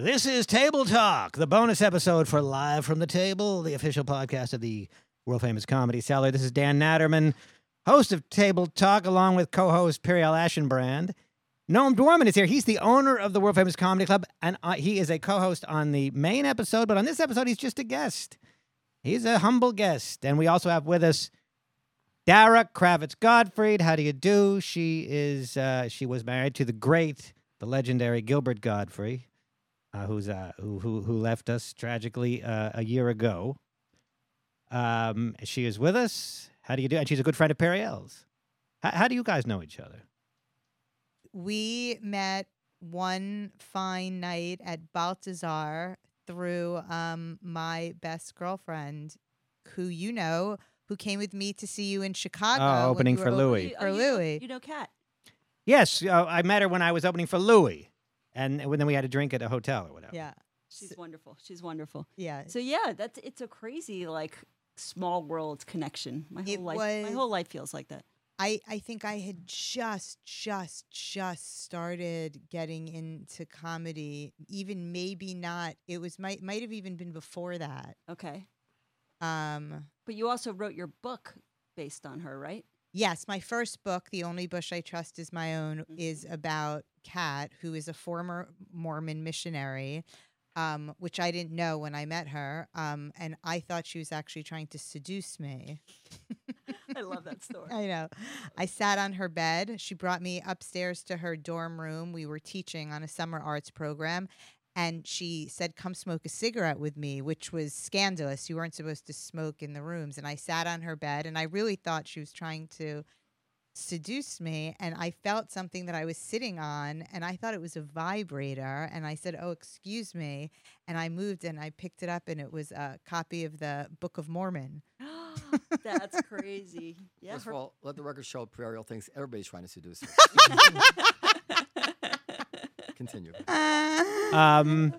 This is Table Talk, the bonus episode for Live from the Table, the official podcast of the world famous comedy cellar. This is Dan Naturman, host of Table Talk, along with co host Periel Aschenbrand. Noam Dworman is here. He's the owner of the world famous comedy club, and uh, he is a co host on the main episode, but on this episode, he's just a guest. He's a humble guest. And we also have with us Dara Kravitz Gottfried. How do you do? She is uh, she was married to the great, the legendary Gilbert Gottfried uh, who's uh, who, who who left us tragically uh, a year ago. Um, she is with us. How do you do? And she's a good friend of Periel's. How, how do you guys know each other? We met one fine night at Balthazar through um, my best girlfriend, who you know, who came with me to see you in Chicago. Oh, opening for were Louis. For you Louis. You know Kat. Yes, uh, I met her when I was opening for Louis, and then we had a drink at a hotel or whatever. Yeah. She's wonderful. She's wonderful. Yeah. So yeah, that's it's a crazy like small world connection. My whole It life my whole life feels like that. I, I think I had just, just, just started getting into comedy. Even maybe not. It was might might have even been before that. Okay. Um, But you also wrote your book based on her, right? Yes, my first book, The Only Bush I Trust Is My Own, is about Kat, who is a former Mormon missionary, um, which I didn't know when I met her. Um, and I thought she was actually trying to seduce me. I love that story. I know. I sat on her bed. She brought me upstairs to her dorm room. We were teaching on a summer arts program. And she said, Come smoke a cigarette with me, which was scandalous. You weren't supposed to smoke in the rooms. And I sat on her bed and I really thought she was trying to seduce me. And I felt something that I was sitting on and I thought it was a vibrator. And I said, Oh, excuse me. And I moved and I picked it up and it was a copy of the Book of Mormon. That's crazy. Yeah. First her- of all, let the record show Periel thinks everybody's trying to seduce her. Continue. Um,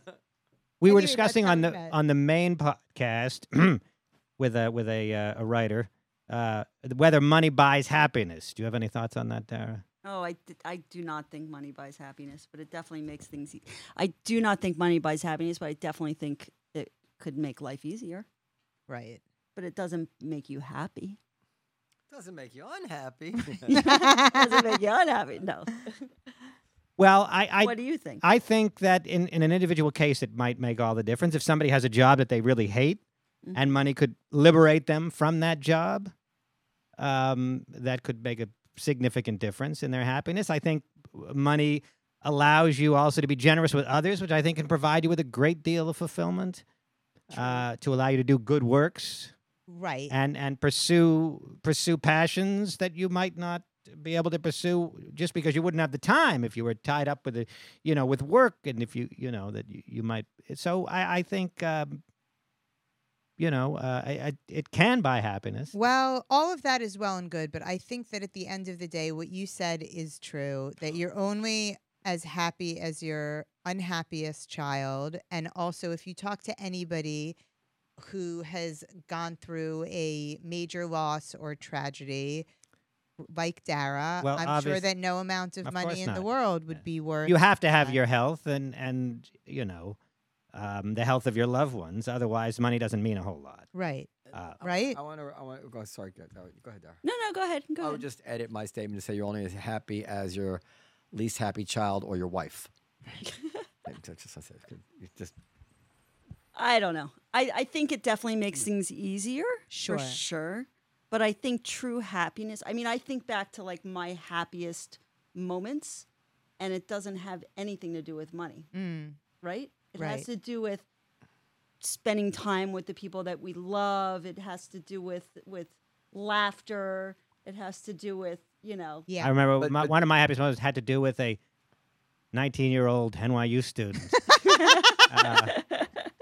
we were discussing on the met. on the main podcast with a with a uh, a writer uh, whether money buys happiness. Do you have any thoughts on that, Dara? Oh, I, d- I do not think money buys happiness, but it definitely makes things. E- I do not think money buys happiness, but I definitely think it could make life easier. Right. But it doesn't make you happy. Doesn't make you unhappy. doesn't make you unhappy. No. Well, I I, what do you think? I think that in, in an individual case, it might make all the difference. If somebody has a job that they really hate Mhm. and money could liberate them from that job, um, that could make a significant difference in their happiness. I think money allows you also to be generous with others, which I think can provide you with a great deal of fulfillment, uh, to allow you to do good works Right. and and pursue pursue passions that you might not be able to pursue just because you wouldn't have the time if you were tied up with the you know with work and if you you know that you, you might so i i think um you know uh I, I, it can buy happiness Well, all of that is well and good, but I think that at the end of the day, what you said is true that you're only as happy as your unhappiest child. And also, if you talk to anybody who has gone through a major loss or tragedy, like Dara, Well, I'm sure that no amount of, of money course in the world would Yeah. be worth. you have to have that. your health and and you know um the health of your loved ones otherwise money doesn't mean a whole lot right. uh, Right? I want to. I want to go. Sorry, go, go go ahead, Dara. no, no, go ahead. Go I ahead. would just edit my statement to say you're only as happy as your least happy child or your wife. Just, that's it. You just I don't know. I, I think it definitely makes things easier. Sure. For sure. But I think true happiness, I mean, I think back to like my happiest moments, and it doesn't have anything to do with money, Mm. right? It Right. has to do with spending time with the people that we love. It has to do with with laughter. It has to do with, you know, Yeah. I remember But- my, but- one of my happiest moments had to do with a 19 year old NYU student uh,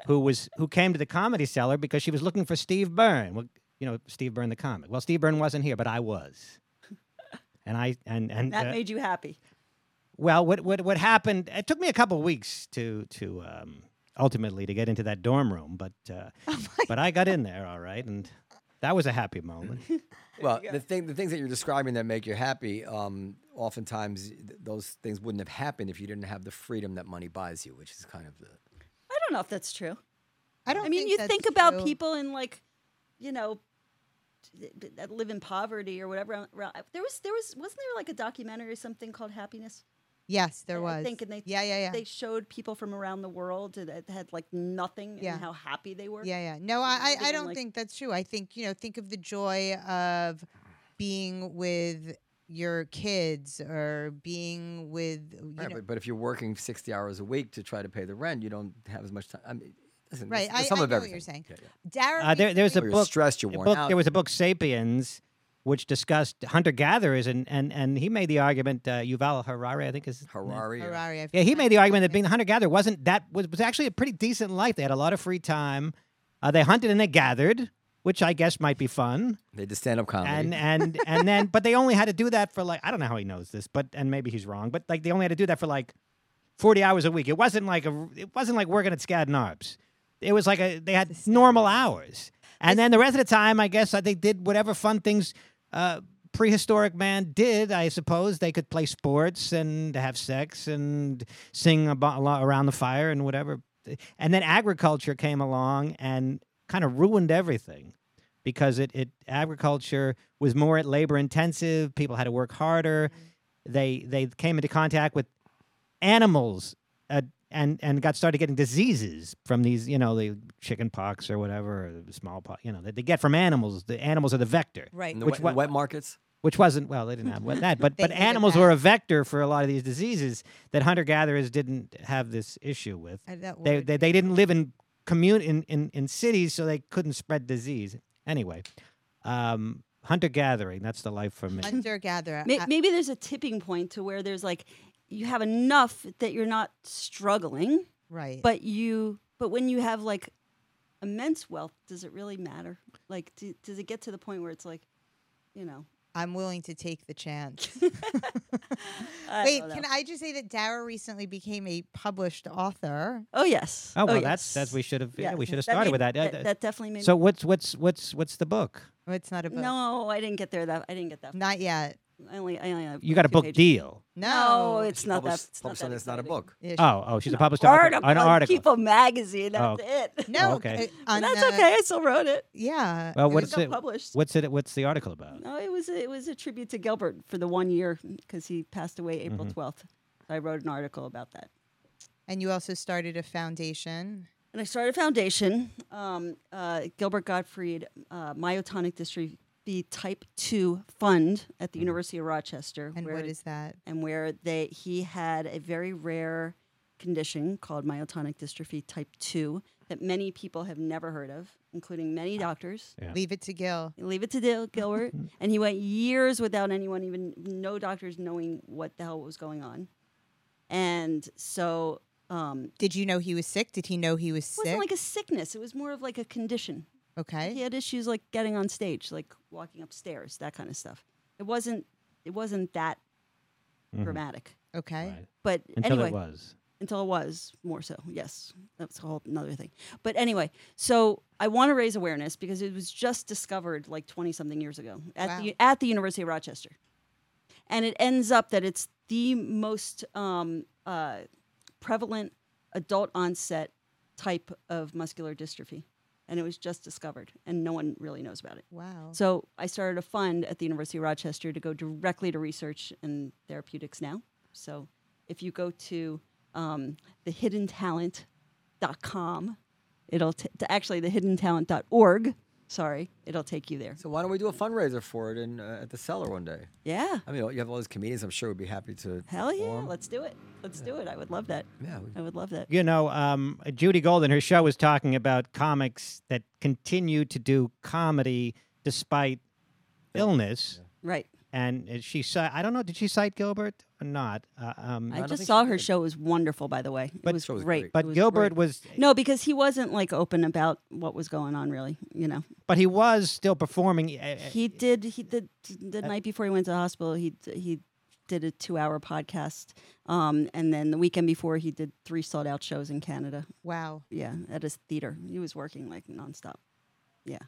who was who came to the comedy cellar because she was looking for Steve Byrne. Well, you know Steve Byrne, the comic. Well, Steve Byrne wasn't here, but I was, and I and and that uh, made you happy. well, what what what happened? It took me a couple weeks to to um, ultimately to get into that dorm room, but uh, but I got in there all right, and that was a happy moment. Well, the thing, the things that you're describing that make you happy, um, oftentimes th- those things wouldn't have happened if you didn't have the freedom that money buys you, which is kind of the I don't know if that's true. I don't. I mean, think you that's think about true. people in like, you know, th- th- that live in poverty or whatever. around- around- There was, there was, wasn't there like a documentary or something called Happiness? Yes, there I was. think, and they, yeah, yeah, yeah. They showed people from around the world that had like nothing Yeah. and how happy they were. Yeah, yeah. No, I, I, I don't like- think that's true. I think, you know, think of the joy of being with your kids or being with, you Right, know, but, but if you're working 60 hours a week to try to pay the rent, you don't have as much time. I mean, listen, Right, there's- I- there's some I of know what you're saying. Yeah, yeah. Dara. Uh, there, there's a Or you're book. stressed, you're a worn book out. there was a book, *Sapiens*, which discussed hunter gatherers, and, and and he made the argument. Uh, Yuval Harari, I think is. Harari. or- Harari, I Yeah, he made the argument that being a hunter gatherer wasn't that was, was actually a pretty decent life. They had a lot of free time. Uh, they hunted and they gathered, which I guess might be fun. They did stand up comedy. And and and then, but they only had to do that for like I don't know how he knows this, but and maybe he's wrong, but like they only had to do that for like forty hours a week. It wasn't like a it wasn't like working at Skadden Arps. It was like a they had normal hours, and then the rest of the time, I guess they did whatever fun things. Uh, prehistoric man did i suppose. They could play sports and have sex and sing about, a lot around the fire and whatever. And then agriculture came along and kind of ruined everything because it, it agriculture was more labor intensive. People had to work harder. They they came into contact with animals uh, and and got started getting diseases from these you know the chicken pox or whatever or smallpox you know that they get from animals the animals are the vector Right. In the which wet, what- wet markets. which wasn't well they didn't have what- that but but animals were a vector for a lot of these diseases that hunter gatherers didn't have this issue with that they, they they didn't live in commun in, in in cities so they couldn't spread disease anyway um hunter gathering that's the life for me hunter gatherer. May- Maybe there's a tipping point to where there's like, you have enough that you're not struggling, right. but you, but when you have like immense wealth, does it really matter? Like, do, does it get to the point where it's like, you know, I'm willing to take the chance. Wait, don't can I just say that Dara recently became a published author? Oh yes. oh well yes. that's that's we should have yeah, we should have started made- with that, Uh, That, th- that definitely made. so what's what's what's what's the book Oh, it's not a book. no, I didn't get there. That I didn't get that. Not yet. I only, I only have you got a book pages. deal No, No, it's not that. Published- It's not that it's not a exciting. book. Yeah, she- oh oh she's a No, published author article, an article People magazine. That's Oh. it. No, okay. uh, on, That's uh, okay. I still wrote it. Yeah. well it what's was- got it published. what's it what's the article about No, it was a, it was a tribute to Gilbert for the one year because he passed away April Mhm. 12th. I wrote an article about that. and you also started a foundation. And I started a foundation, um, uh, Gilbert Gottfried uh, Myotonic Dystrophy Type 2 Fund at the University of Rochester. And where, what is that? and where they he had a very rare condition called myotonic dystrophy type 2 that many people have never heard of, including many doctors. Yeah. Leave it to Gil. Leave it to Dil- Gilbert. and he went years without anyone, even no doctors knowing what the hell was going on. And so um, Did you know he was sick? Did he know he was it wasn't like a sickness. It was more of like a condition. Okay. He had issues like getting on stage, like walking upstairs, that kind of stuff. It wasn't. It wasn't that Mhm. dramatic. Okay. Right. But until anyway, it was until it was more so. Yes, that's a whole another thing. But anyway, so I want to raise awareness because it was just discovered like twenty something years ago at the at the University of Rochester, and it ends up that it's the most um, uh, prevalent adult onset type of muscular dystrophy, and it was just discovered, and no one really knows about it. Wow. So I started a fund at the University of Rochester to go directly to research and therapeutics now. So if you go to um, thehiddentalent.com, it'll t- t- actually thehiddentalent.org. Sorry, it'll take you there. So why don't we do a fundraiser for it in uh, at the cellar one day? Yeah, I mean, you have all these comedians. I'm sure would be happy to. hell yeah, perform. let's do it. Let's do it. I would love that. Yeah. we- I would love that. You know, um, Judy Golden, her show was talking about comics that continue to do comedy despite illness. Right. And uh, she said, I don't know, did she cite Gilbert or not? Uh, um, I don't just saw her did. show was wonderful, by the way. It But- was was great. great. but was Gilbert great. was, no, because he wasn't like open about what was going on. Really, you know. but he was still performing. uh, he did he did the night before he went to the hospital he he did a two hour podcast um, and then the weekend before he did three sold out shows in canada Wow. yeah at his theater he was working like nonstop yeah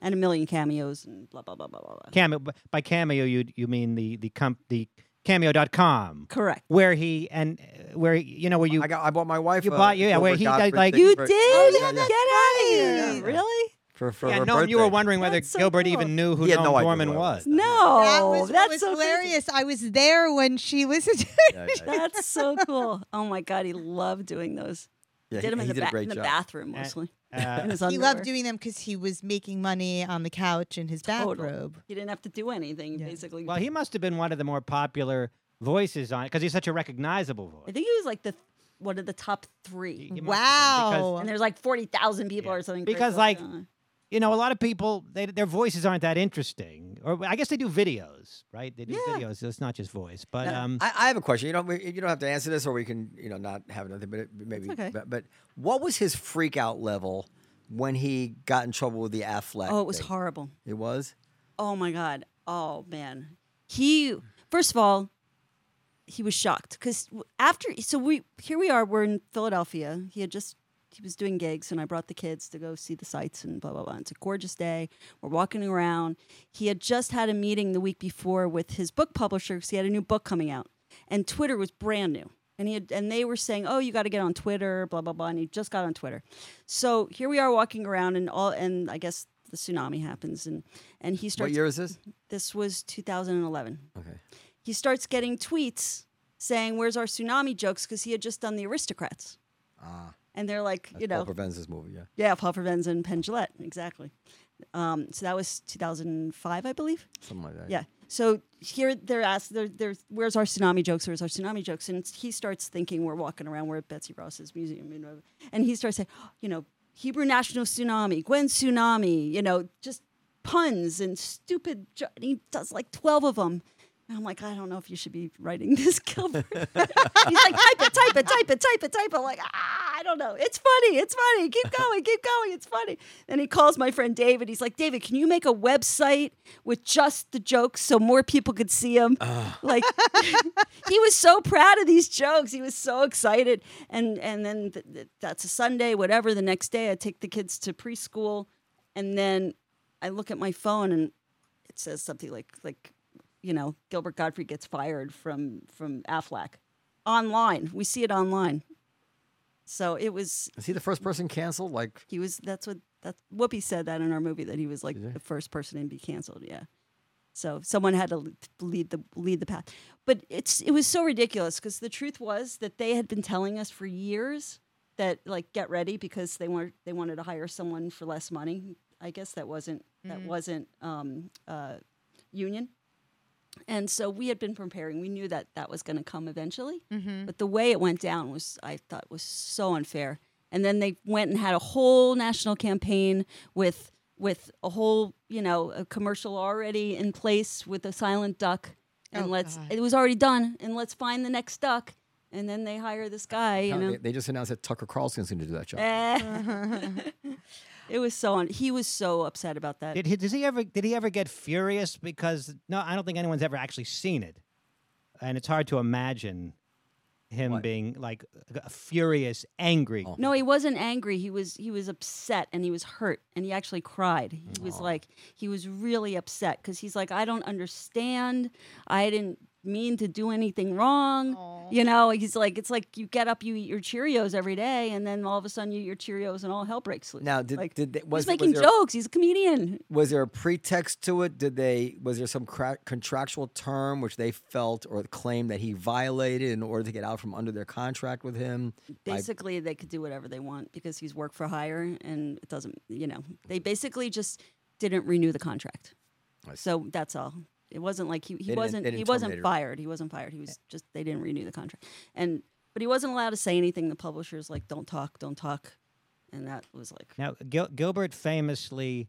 and a million cameos and blah blah blah blah blah, blah. cameo. By cameo, you you mean the the comp the cameo.com Correct. where he and uh, where you know where you I got. I bought my wife. You a bought- yeah, where Gilbert he does, Gottfried like- thing You for- did? Oh, Get yeah, out of here! Yeah. Really? For for yeah, her Norm, you were birthday. wondering whether That's so Gilbert cool. even knew who He had Noam no idea Dworman who I was. was. No, that was what that's was so hilarious. I was there when she was. Yeah, yeah, yeah. That's so cool. Oh my god, he loved doing those. Yeah, did he- him in he the, did a ba- great in the job. bathroom mostly. Uh, he loved doing them because he was making money on the couch in his Total. bathrobe. He didn't have to do anything Yeah. basically. well, he must have been one of the more popular voices on it because he's such a recognizable voice. I think he was like the one of the top three. He must have been, because- Wow. And there's like forty thousand people Yeah. or something. Because, like, that. You know, a lot of people, they, their voices aren't that interesting. Or I guess they do videos, right? They do Yeah. videos. So it's not just voice. But Now, um, I, I have a question. You don't. You don't have to answer this, or we can, you know, not have nothing. But maybe. okay. But, but what was his freak out level when he got in trouble with the Aflac? oh, it was thing? horrible. It was. Oh my god. Oh man. He first of all, he was shocked because after so we here we are we're in Philadelphia. He had just he was doing gigs and I brought the kids to go see the sights and blah blah blah. It's a gorgeous day. We're walking around. He had just had a meeting the week before with his book publisher because he had a new book coming out, and Twitter was brand new. And he had, and they were saying, "Oh, you got to get on Twitter, blah blah blah." And he just got on Twitter. So here we are walking around, and all and I guess the tsunami happens, and and he starts What year is this? this was 2011. Okay. He starts getting tweets saying, "Where's our tsunami jokes?" Because he had just done the Aristocrats, Ah, and they're like, that's you know, Paul Provenza's movie. Yeah. yeah, Paul Provenza and Penn exactly. Um, so that was 2005, I believe. Something like that. Yeah. So here they're asked, they're, they're, where's our tsunami jokes? Where's our tsunami jokes? And he starts thinking we're walking around, we're at Betsy Ross's museum, you know, and he starts saying, you know, Hebrew National Tsunami, Gwen Tsunami, you know, just puns and stupid. Jo- and he does like 12 of them. And I'm like, I don't know if you should be writing this, Gilbert. He's like, type it, type it, type it, type it, type it. I'm like, ah, I don't know. It's funny. It's funny. Keep going, keep going. It's funny. Then he calls my friend David. He's like, David, can you make a website with just the jokes so more people could see them? Like, he was so proud of these jokes. He was so excited. And and then th- th- that's a Sunday, whatever. The next day, I take the kids to preschool, and then I look at my phone and it says something like like you know Gilbert Gottfried gets fired from from Aflac online. We see it online. So it was Is he the first person canceled? Like, he was that's what that Whoopi said that in our movie that he was like the first person to be canceled. Yeah. So someone had to lead the lead the path, but it's it was so ridiculous because the truth was that they had been telling us for years that like get ready because they wanted they wanted to hire someone for less money. I guess that wasn't that wasn't um, uh, union, and so we had been preparing. We knew that that was going to come eventually, mm-hmm. but the way it went down was I thought was so unfair. And then they went and had a whole national campaign with with a whole you know a commercial already in place with a silent duck, and Oh, let's God. it was already done, and let's find the next duck. And then they hire this guy, you no, know. they, they just announced that Tucker Carlson's going to do that job. Eh. It was so un- he was so upset about that. did he, does he ever did he ever get furious? Because no, I don't think anyone's ever actually seen it, and it's hard to imagine him What? being like furious, angry. Oh. No, he wasn't angry. He was he was upset and he was hurt and he actually cried. He mm. was like he was really upset because he's like I don't understand. I didn't mean to do anything wrong. You know, he's like it's like you get up, you eat your Cheerios every day, and then all of a sudden you eat your Cheerios and all hell breaks loose. Now, did like, did they, was, he's making was there, jokes. He's a comedian. was there a pretext to it? Did they was there some cra- contractual term which they felt or claimed that he violated in order to get out from under their contract with him? basically they could do whatever they want because he's work for hire and it doesn't you know they basically just didn't renew the contract so that's all it wasn't like he, he didn't- wasn't he didn't wasn't fired he wasn't fired he was just they didn't renew the contract and but he wasn't allowed to say anything the publishers like don't talk don't talk and that was like Now, Gil- Gilbert famously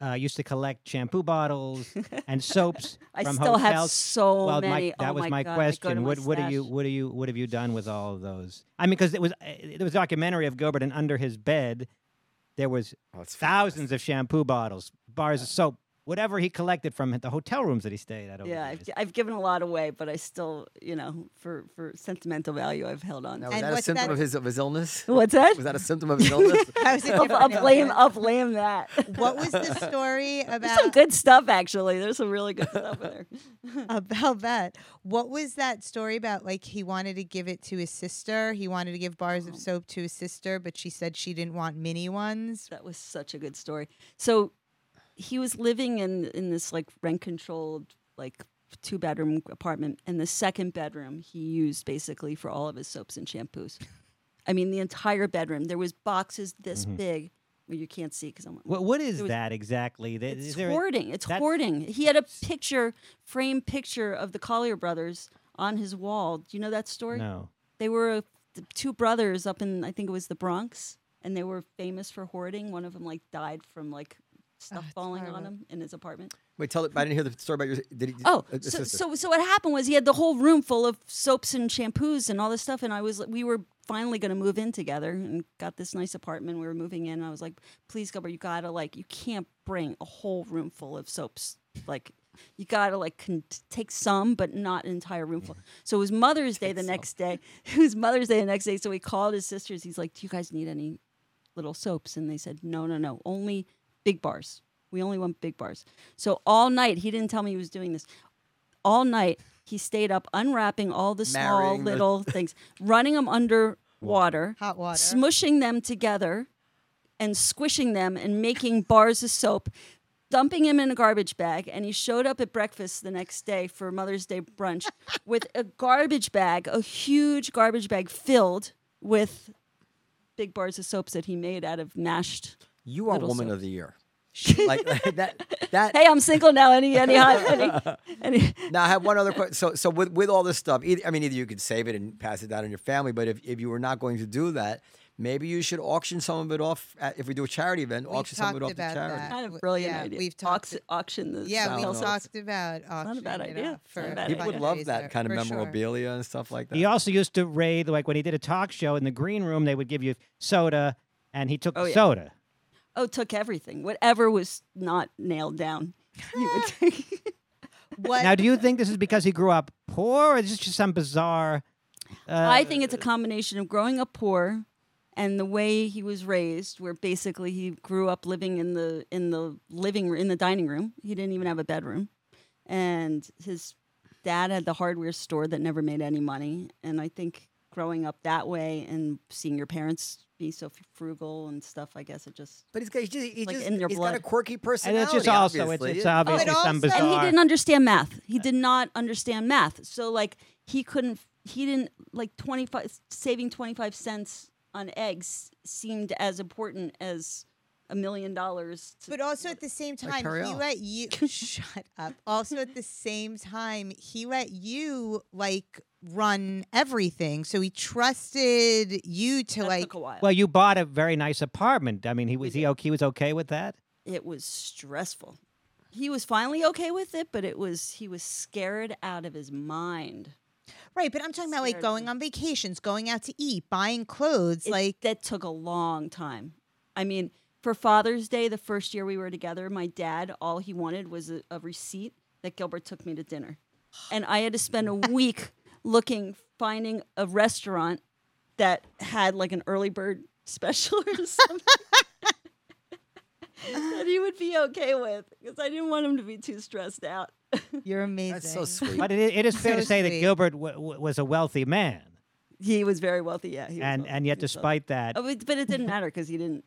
uh, used to collect shampoo bottles and soaps I from still have hotels. so well, many. my, that oh was my, my God, I go to question. my What what do you what do you what have you done with all of those? I mean, because it was uh, there was a documentary of Gilbert, and under his bed there was Oh, it's thousands of shampoo bottles, bars of soap, whatever he collected from the hotel rooms that he stayed at. Over Yeah, the I've. I've given a lot away, but I still, you know, for for sentimental value, I've held on. Now, to. was And that a symptom that- of his of his illness? What's that? Was that a symptom of his illness? That was a I'll, I'll blame. illness. I'll blame that. What was the story There's about some good stuff actually. There's some really good stuff in there. about that? What was that story about? Like he wanted to give it to his sister. He wanted to give bars Oh. of soap to his sister, but she said she didn't want mini ones. That was such a good story. So he was living in in this like rent controlled like two bedroom apartment and the second bedroom he used basically for all of his soaps and shampoos. I mean the entire bedroom. There was boxes this big. Well, you can't see because I'm What, what is was- that exactly? It's is there a- hoarding. It's hoarding. He had a picture, framed picture of the Collyer brothers on his wall. Do you know that story? no. They were uh, the two brothers up in I think it was the Bronx, and they were famous for hoarding. One of them like died from like stuff it's falling on him in his apartment. Wait, tell it. I didn't hear the story about your. Did he? Oh, uh, so, so so what happened was he had the whole room full of soaps and shampoos and all this stuff, and I was we were finally going to move in together and got this nice apartment. We were moving in. And I was like, please, Gilbert, you gotta like you can't bring a whole room full of soaps. Like you gotta like con- take some, but not an entire room full. So it was Mother's Day the next day. It was Mother's Day the next day. So he called his sisters. He's like, do you guys need any little soaps? And they said, no, no, no, only big bars. We only want big bars. So all night, he didn't tell me he was doing this. All night, he stayed up unwrapping all the small Marrying the- little things, running them under water, Hot water. smushing them together, and squishing them and making bars of soap, dumping him in a garbage bag. And he showed up at breakfast the next day for Mother's Day brunch with a garbage bag, a huge garbage bag filled with big bars of soaps that he made out of mashed. You are little woman soap. of the year. like that. That. Hey, I'm single now. Any, any, any, any, Now I have one other question. So, so with with all this stuff, either, I mean, either you could save it and pass it down in your family, but if, if you were not going to do that, maybe you should auction some of it off. At, if we do a charity event, We've auction some of it off talked to charity. that. kind of brilliant yeah, idea. we've talked Auction, auction the Yeah, we sound talked about not a bad idea. off It's not a for bad People would love that kind of for sure. memorabilia and stuff like that. He also used to raid, like when he did a talk show in the green room, they would give you soda, and he took Oh, the yeah. soda. Oh, took everything. Whatever was not nailed down. You would take. What? Now, do you think this is because he grew up poor, or is this just some bizarre? Uh, I think it's a combination of growing up poor and the way he was raised, where basically he grew up living in the in the living r- in the dining room. He didn't even have a bedroom, and his dad had the hardware store that never made any money. And I think growing up that way and seeing your parents be so f- frugal and stuff, I guess it just But he's got, he's just, he's Like just in your he's got a quirky quirky and it's just also it's, obviously. it's oh, obviously But some bizarre. and he didn't understand math. He did not understand math. So like he couldn't he didn't like 25 saving 25 cents on eggs seemed as important as a million dollars. But also at the same time, he Perrier. let you shut up. Also at the same time, he let you like run everything. So he trusted you to that like. took a while. Well, you bought a very nice apartment. I mean, he was he okay, he was okay with that. it was stressful. He was finally okay with it, but it was he was scared out of his mind. Right, but I'm talking about like going on vacations, going out to eat, buying clothes. It- like that took a long time. I mean, for Father's Day, the first year we were together, my dad all he wanted was a, a receipt that Gilbert took me to dinner, and I had to spend a week looking, finding a restaurant that had like an early bird special or something. that he would be okay with because I didn't want him to be too stressed out. you're amazing. That's so sweet. But it, it is fair to So say that. Gilbert w- w- was a wealthy man, He was very wealthy, yeah. he was and wealthy, and yet, he was wealthy. despite that, Oh, but, but it didn't matter because he didn't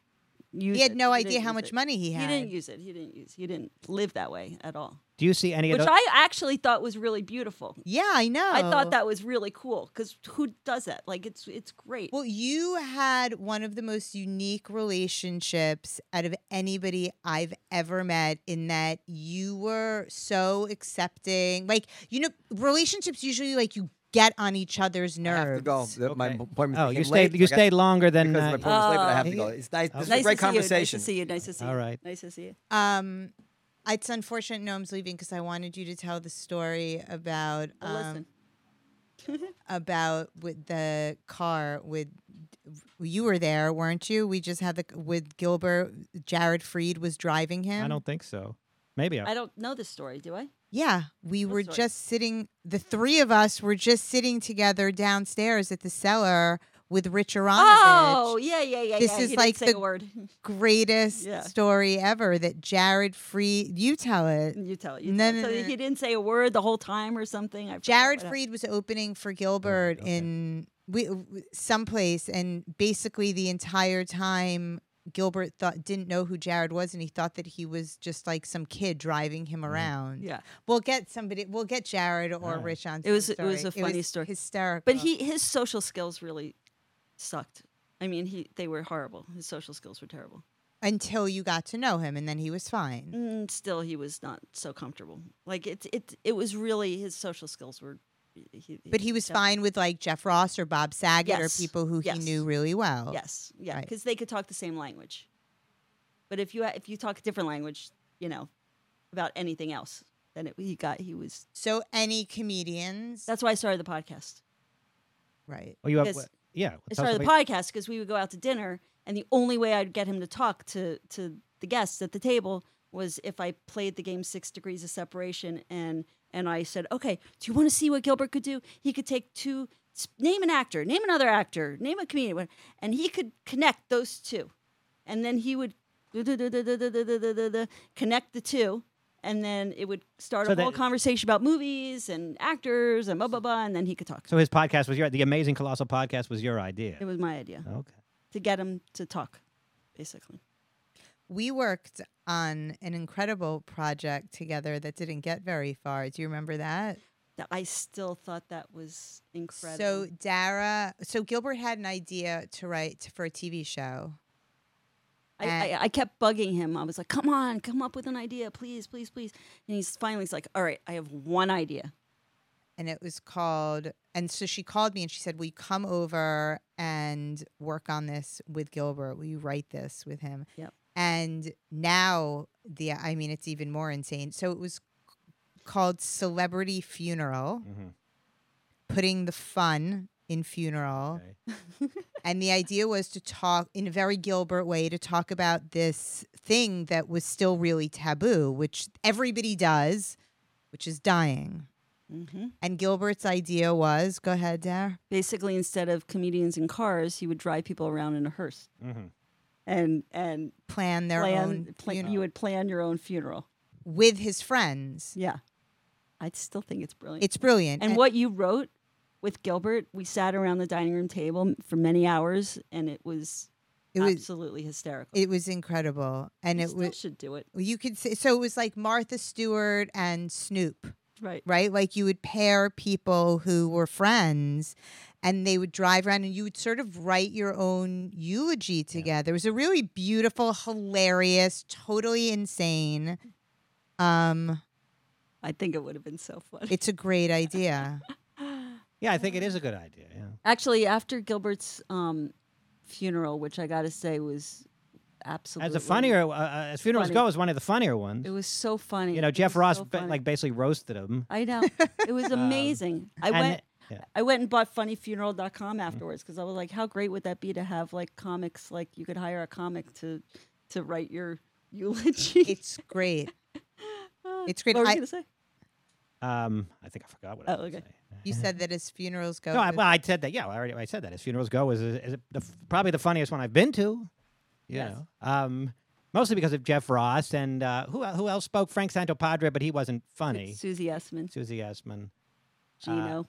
use He had it. no didn't idea how much it. money he had. He didn't use it. He didn't use. He didn't live that way at all. do you see any of Which? I actually thought was really beautiful. Yeah, I know. I thought that was really cool because who does that? Like it's it's great. Well, you had one of the most unique relationships out of anybody I've ever met in that you were so accepting. Like, you know, relationships usually like you get on each other's I nerves. have to go. The- My Okay. appointment oh, became you stayed late. you I stayed longer than. because my Uh, appointment was late, but I have Oh. to go. It's nice. This is nice a great to see conversation. You, nice to see you. Nice to see you. right. Nice to see you. Um, it's unfortunate Noam's leaving because I wanted you to tell the story about Well, um, listen. about with the car with you were there, weren't you? We just had the with Gilbert. Jared Freid was driving him. I don't think so. Maybe. I. I don't know this story, do I? Yeah, we What were story? just sitting. The three of us were just sitting together downstairs at the cellar with Rich oh, Aronovich. Oh, yeah, yeah, yeah. This yeah. is He like the- word. greatest Yeah. story ever. That Jared Freid. You tell it. You tell it. You No, tell it. no, so no, no. he didn't say a word the whole time or something. I Jared. Freid was opening for oh, Gilbert okay. in we, w- someplace, and basically the entire time Gilbert thought didn't know who Jared was, and he thought that he was just like some kid driving him around. Yeah, We'll get somebody. We'll get Jared or. Rich on. It was- some it was a funny story. Hysterical. but he his social skills really sucked. I mean, he they were horrible. His social skills were terrible. until you got to know him, and then he was fine. Mm, still, he was not so comfortable. Like it, it, it was really his social skills were. He, But he was def- fine with like Jeff Ross or Bob Saget Yes. or people who Yes. he knew really well. Yes, yeah, Right. because they could talk the same language. But if you if you talk a different language, you know, about anything else, then it, he got he was. So any comedians, That's why I started the podcast. right? Oh, you have. Because- yeah. I started the about- podcast because we would go out to dinner, and the only way I'd get him to talk to to the guests at the table was if I played the game Six Degrees of Separation, and and I said, okay, do you want to see what Gilbert could do? He could take two, name an actor, name another actor, name a comedian, and he could connect those two, and then he would connect the two. And then it would start So a whole conversation about movies and actors and blah blah blah, and then he could talk. So his podcast was your the amazing colossal podcast was your idea. It was my idea Okay. to get him to talk, basically. We worked on an incredible project together that didn't get very far. Do you remember that? That I still thought that was incredible. So Dara, so Gilbert had an idea to write for a TV show. I, I, I kept bugging him. I was like, "Come on, come up with an idea, please, please, please." And he's finally he's like, "All right, I have one idea." and it was called and so she called me and she said will you come over and work on this with gilbert will you write this with him Yep. And now the i mean it's even more insane so it was called celebrity funeral Mhm. putting the fun in funeral Okay. and the idea was to talk in a very Gilbert way to talk about this thing that was still really taboo, which everybody does, which is dying. hmm And Gilbert's idea was go ahead, Dar. Basically, instead of comedians in cars, he would drive people around in a hearse Mhm. And and Plan their plan. own plan funeral you would plan your own funeral. with his friends. Yeah, I still think it's brilliant. It's brilliant. and what you wrote with Gilbert, we sat around the dining room table for many hours, and it was it was absolutely hysterical. it was incredible. And We it still was should do it. you could say so it was like Martha Stewart and Snoop. Right. right? Like you would pair people who were friends and they would drive around and you would sort of write your own eulogy together. It was a really beautiful, hilarious, totally insane. Um, I think it would have been so fun. it's a great idea. Yeah, I think it is a good idea. Yeah. Actually, after Gilbert's um, funeral, which I got to say was absolutely As a funnier, uh, uh, as funerals Funny. go, is one of the funnier ones. It was so funny. You know, Jeff Ross so ba- like basically roasted him. I know. It was amazing. I went. Yeah. I went and bought funnyfuneral.com afterwards because I was like, how great would that be to have like comics? Like you could hire a comic to to write your eulogy. It's great. it's great. What were you I- gonna say? Um, I think I forgot what I Oh, was gonna okay. say. You said that as funerals go. No, I, well, I said that. Yeah, I already I said that. As funerals go, is, is it the, probably the funniest one I've been to. You Yes. know, um, mostly because of Jeff Ross and uh, who who else spoke? Frank Santopadre, but he wasn't funny. Susie Essman, Susie Essman. Gino,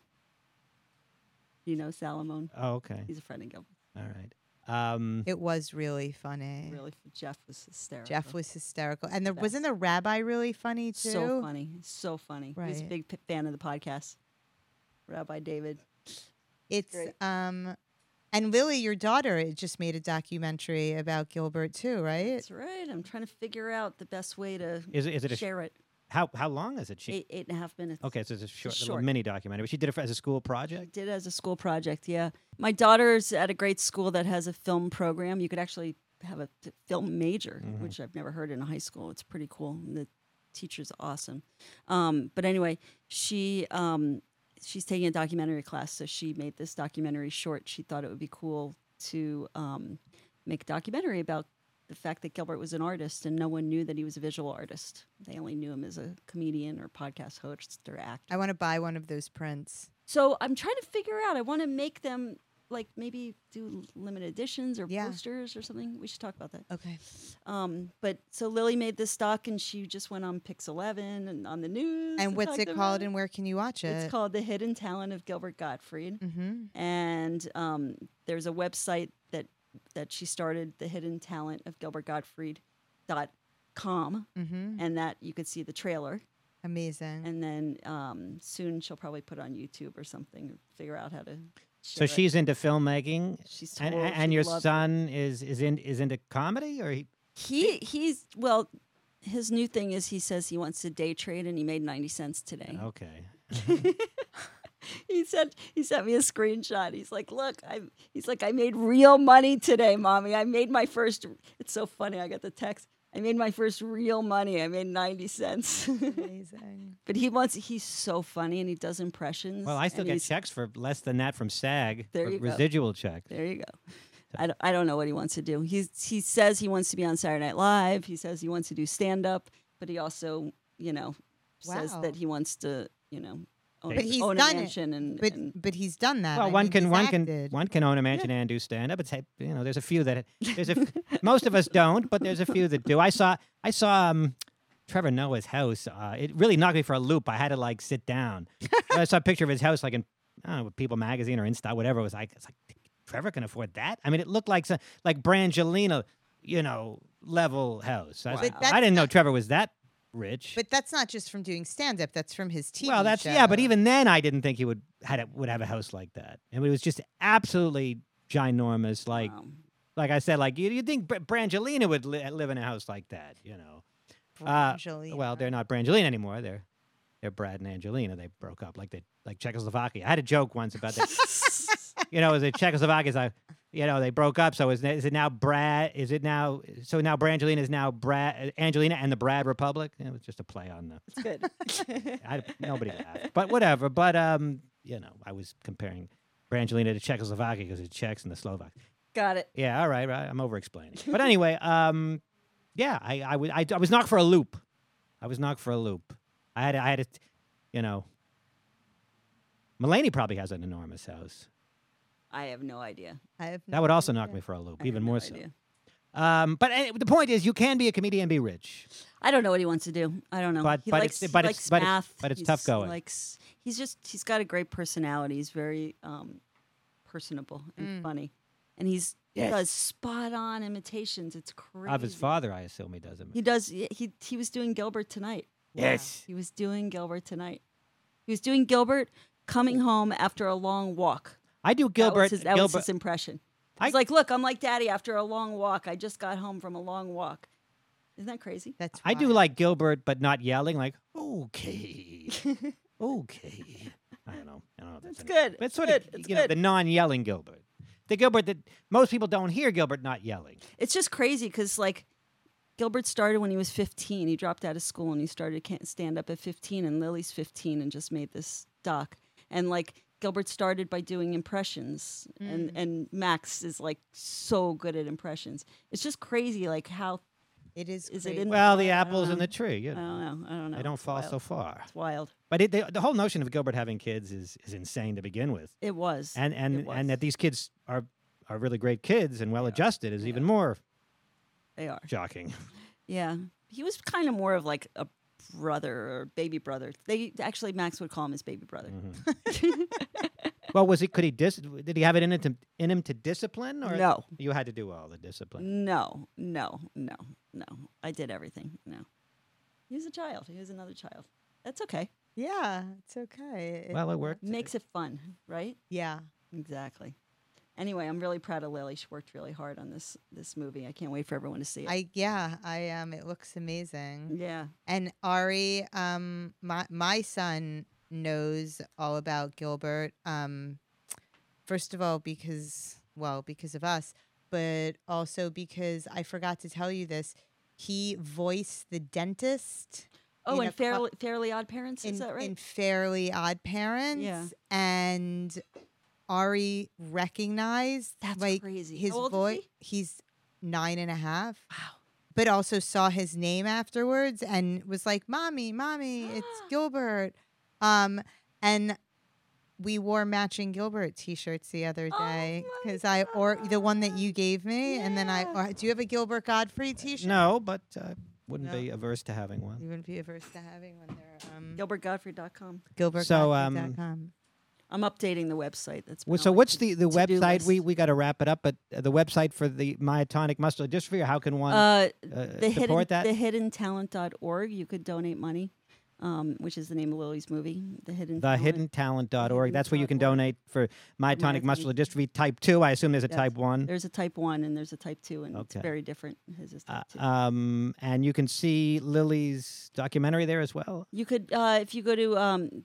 Gino Salamone. Oh, okay. He's a friend of Gilbert. All right. Um, it was really funny. Really, Jeff was hysterical. Jeff was hysterical, and there Best. wasn't the rabbi really funny too. so funny, so funny. He was a big p- fan of the podcast. Rabbi David. It's Great. um, and Lily, your daughter, it just made a documentary about Gilbert too, right? That's right. I'm trying to figure out the best way to is it is it a sh- share it. How how long is it? She Eight, eight and a half minutes. okay, so it's a short, little short. mini documentary. She did it for, as a school I project. did it as a school project. Yeah, my daughter's at a great school that has a film program. You could actually have a t- film major, Mhm. which I've never heard in a high school. It's pretty cool. And the teacher's awesome. Um, but anyway, she um, she's taking a documentary class, so she made this documentary short. She thought it would be cool to um, make a documentary about the fact that Gilbert was an artist and no one knew that he was a visual artist. They only knew him as a comedian or podcast host or actor. I want to buy one of those prints. So I'm trying to figure out. I want to make them like maybe do limited editions or Yeah. posters or something. We should talk about that. Okay. Um, but so Lily made this doc and she just went on Pix Eleven and on the news. And what's it called and where can you watch it? It's called The Hidden Talent of Gilbert Gottfried. Mm-hmm. And um, there's a website that that she started, The Hidden Talent of Gilbert Gottfried dot com, Mm-hmm. and that you could see the trailer. Amazing. And then um, soon she'll probably put it on YouTube or something. Figure out how to. So it. she's into filmmaking, she's and, told and she your son is is in is into comedy, or he, He he's well. His new thing is he says he wants to day trade, and he made ninety cents today. okay. He said he sent me a screenshot. He's like, "Look, I'm." He's like, "I made real money today, mommy. I made my first." It's so funny. I got the text. I made my first real money. I made ninety cents. Amazing. but he wants. He's so funny, and he does impressions. Well, I still get checks for less than that from SAG. There for you go. residual checks. There you go. I don't, I don't know what he wants to do. He's, he says he wants to be on Saturday Night Live. He says he wants to do stand up, but he also, you know, says that he wants to, you know, own, But he's own done a it. and, But and but he's done that. Well, I one mean, can he's one can one can own a mansion and do stand up. It's hey, you know, there's a few that there's a f- most of us don't, but there's a few that do. I saw I saw um, Trevor Noah's house. Uh, it really knocked me for a loop. I had to like sit down. I saw a picture of his house like in I don't know, People Magazine or Insta, whatever. It was like it's like Trevor can afford that. I mean, it looked like some, like Brangelina, you know, level house. I, Wow. But I didn't know Trevor was that rich. But that's not just from doing stand up. That's from his TV well, that's yeah, but even then, I didn't think he would had a, would have a house like that. And mean, it was just absolutely ginormous. Like wow. like I said, like you you think Br- Brangelina would li- live in a house like that? You know. Uh, Brangelina. Well, they're not Brangelina anymore. They're they're Brad and Angelina. They broke up like they like Czechoslovakia. I had a joke once about that. you know, is a Czechoslovakia? Is I, you know, they broke up. So is, is it now Brad? Is it now? So now Brangelina is now Brad Angelina and the Brad Republic. It was just a play on the. It's good. I, nobody laughed, but whatever. But um, you know, I was comparing Brangelina to Czechoslovakia because it's Czechs and the Slovaks. Got it. Yeah, all right, right. I'm over explaining. But anyway, um, yeah, I, I, was- I, I was knocked for a loop. I was knocked for a loop. I had, I had, a, you know, Mulaney probably has an enormous house. I have no idea. I have That no would also idea. knock me for a loop, I even have no more so. idea. Um, but uh, the point is, you can be a comedian and be rich. I don't know what he wants to do. I don't know. But- he but likes, it's- he but it's- likes but it's- math. but it's He's tough going. Likes he's just he's got a great personality. He's very um, personable and Mm. funny, and he's Yes. he does spot on imitations. It's crazy. Of his father, I assume he does it. He does. He he, he was doing Gilbert tonight. Yes. He was doing Gilbert tonight. He was doing Gilbert coming home after a long walk. I do Gilbert. That was his, that was his impression. He's like, look, I'm like daddy after a long walk. I just got home from a long walk. Isn't that crazy? That's I do like Gilbert, but not yelling. Like, okay, okay. I don't know. I don't know. if It's any- good. But It's sort good. of It's you know good. the non-yelling Gilbert, the Gilbert that most people don't hear Gilbert not yelling. It's just crazy because like Gilbert started when he was 15. He dropped out of school and he started ca- stand up at 15. And Lily's 15 and just made this doc. And like Gilbert started by doing impressions, and mm. and Max is like so good at impressions. It's just crazy, like how It is. Is it in- Well, the I apple's in the tree. You I know, don't know. I don't know. they don't It's fall wild. so far. It's wild. But it, the, the whole notion of Gilbert having kids is is insane to begin with, It was. and and It was. and that these kids are are really great kids and well adjusted is even more they are. shocking. Yeah. He was kind of more of like a brother or baby brother. They actually Max would call him his baby brother. Mm-hmm. Well, was he? Could he dis? Did he have it in it to, in him to discipline, or No. You had to do all the discipline. No, no, no, no. I did everything. No. He was a child. He was another child. That's okay. Yeah, it's okay. It- Well, it worked. Makes it fun, right? yeah. Exactly. Anyway, I'm really proud of Lily. She worked really hard on this this movie. I can't wait for everyone to see it. I yeah, I um it looks amazing. yeah. And Ari, um my my son knows all about Gilbert. Um first of all because well, because of us, but also because I forgot to tell you this. He voiced the dentist Oh, In and Fairly, Fairly Odd Parents, in, is that right? in Fairly Odd Parents. Yeah. And Ari recognized That's like crazy. his How old is voice. he? He's nine and a half. Wow. But also saw his name afterwards and was like, "Mommy, mommy, it's Gilbert." Um, and we wore matching Gilbert T-shirts the other Oh day my because I or the one that you gave me, and then I or, do you have a Gilbert Gottfried T-shirt? No, but uh, wouldn't No. be averse to having one. You wouldn't be averse to having one there. Um, GilbertGottfried.com. So, um, GilbertGottfried.com. I'm updating the website. That's so what's the, the website? We list. we got to wrap it up, but uh, the website for the myotonic muscular dystrophy. How can one uh, uh, the hidden support that? the hiddentalent.org. You could donate money, um, which is the name of Lily's movie. The hidden the Talent. hiddentalent.org. That's where you can donate for myotonic muscular dystrophy type 2. I assume there's a Yes. type 1. There's a type one and there's a type two, and it's very different. His is Uh, type two. um, and you can see Lily's documentary there as well. you could, uh, if you go to um,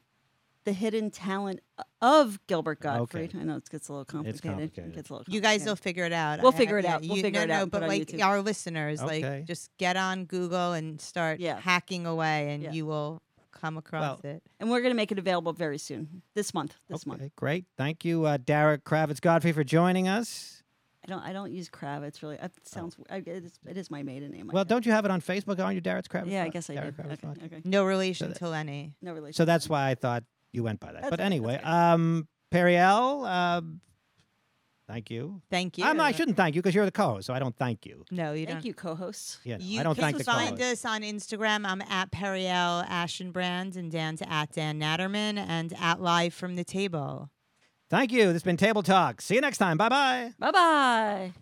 the hidden talent of Gilbert Gottfried. Okay. I know it gets a little complicated. complicated. It gets a little You guys will figure it out. We'll I- figure it yeah, out. We'll you- figure no, it no, out but put it on like YouTube. our listeners, Okay. like just get on Google and start Yeah. hacking away, and Yeah. you will come across Well, it. And we're going to make it available very soon. This month. This okay, month. great. Thank you, uh, Dara Kravitz Gottfried, for joining us. I don't. I don't use Kravitz really. It sounds. I, it, is, it is my maiden name. Oh. Well, don't you have it on Facebook? Aren't you Dara Kravitz? Yeah, I guess I Derek do. Okay, okay. No relation that- to any. No relation. So that's why I thought you went by that. That's but anyway, okay. um, Periel, uh, thank you. Thank you. I'm, I shouldn't thank you because you're the co-host, so I don't thank you. No, you Thank don't. Thank you, co-hosts. Yeah, know, You I don't can thank the find co-host. us on Instagram. I'm at Periel Aschenbrand and Dan's at Dan Naturman and at Live from the Table. Thank you. This has been Table Talk. See you next time. Bye bye. Bye bye.